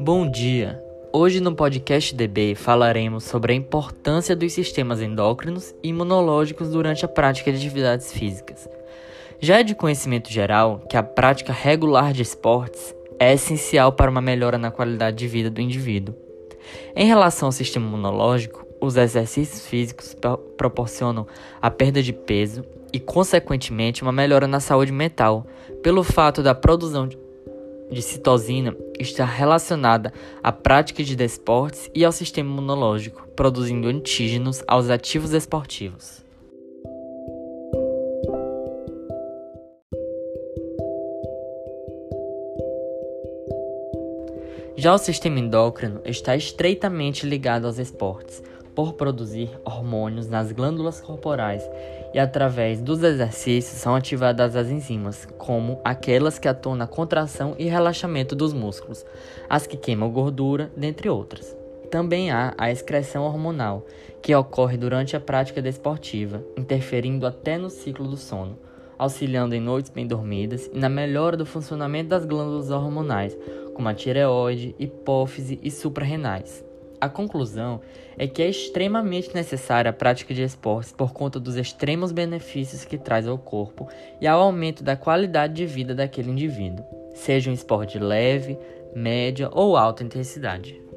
Bom dia! Hoje no podcast DB falaremos sobre a importância dos sistemas endócrinos e imunológicos durante a prática de atividades físicas. Já é de conhecimento geral que a prática regular de esportes é essencial para uma melhora na qualidade de vida do indivíduo. Em relação ao sistema imunológico, os exercícios físicos proporcionam a perda de peso e, consequentemente, uma melhora na saúde mental, pelo fato da produção de citosina está relacionada à prática de desportos e ao sistema imunológico, produzindo antígenos aos ativos esportivos. Já o sistema endócrino está estreitamente ligado aos esportes, por produzir hormônios nas glândulas corporais e através dos exercícios são ativadas as enzimas, como aquelas que atuam na contração e relaxamento dos músculos, as que queimam gordura, dentre outras. Também há a excreção hormonal, que ocorre durante a prática desportiva, interferindo até no ciclo do sono, auxiliando em noites bem dormidas e na melhora do funcionamento das glândulas hormonais, como a tireoide, hipófise e suprarrenais. A conclusão é que é extremamente necessária a prática de esportes por conta dos extremos benefícios que traz ao corpo e ao aumento da qualidade de vida daquele indivíduo, seja um esporte leve, média ou alta intensidade.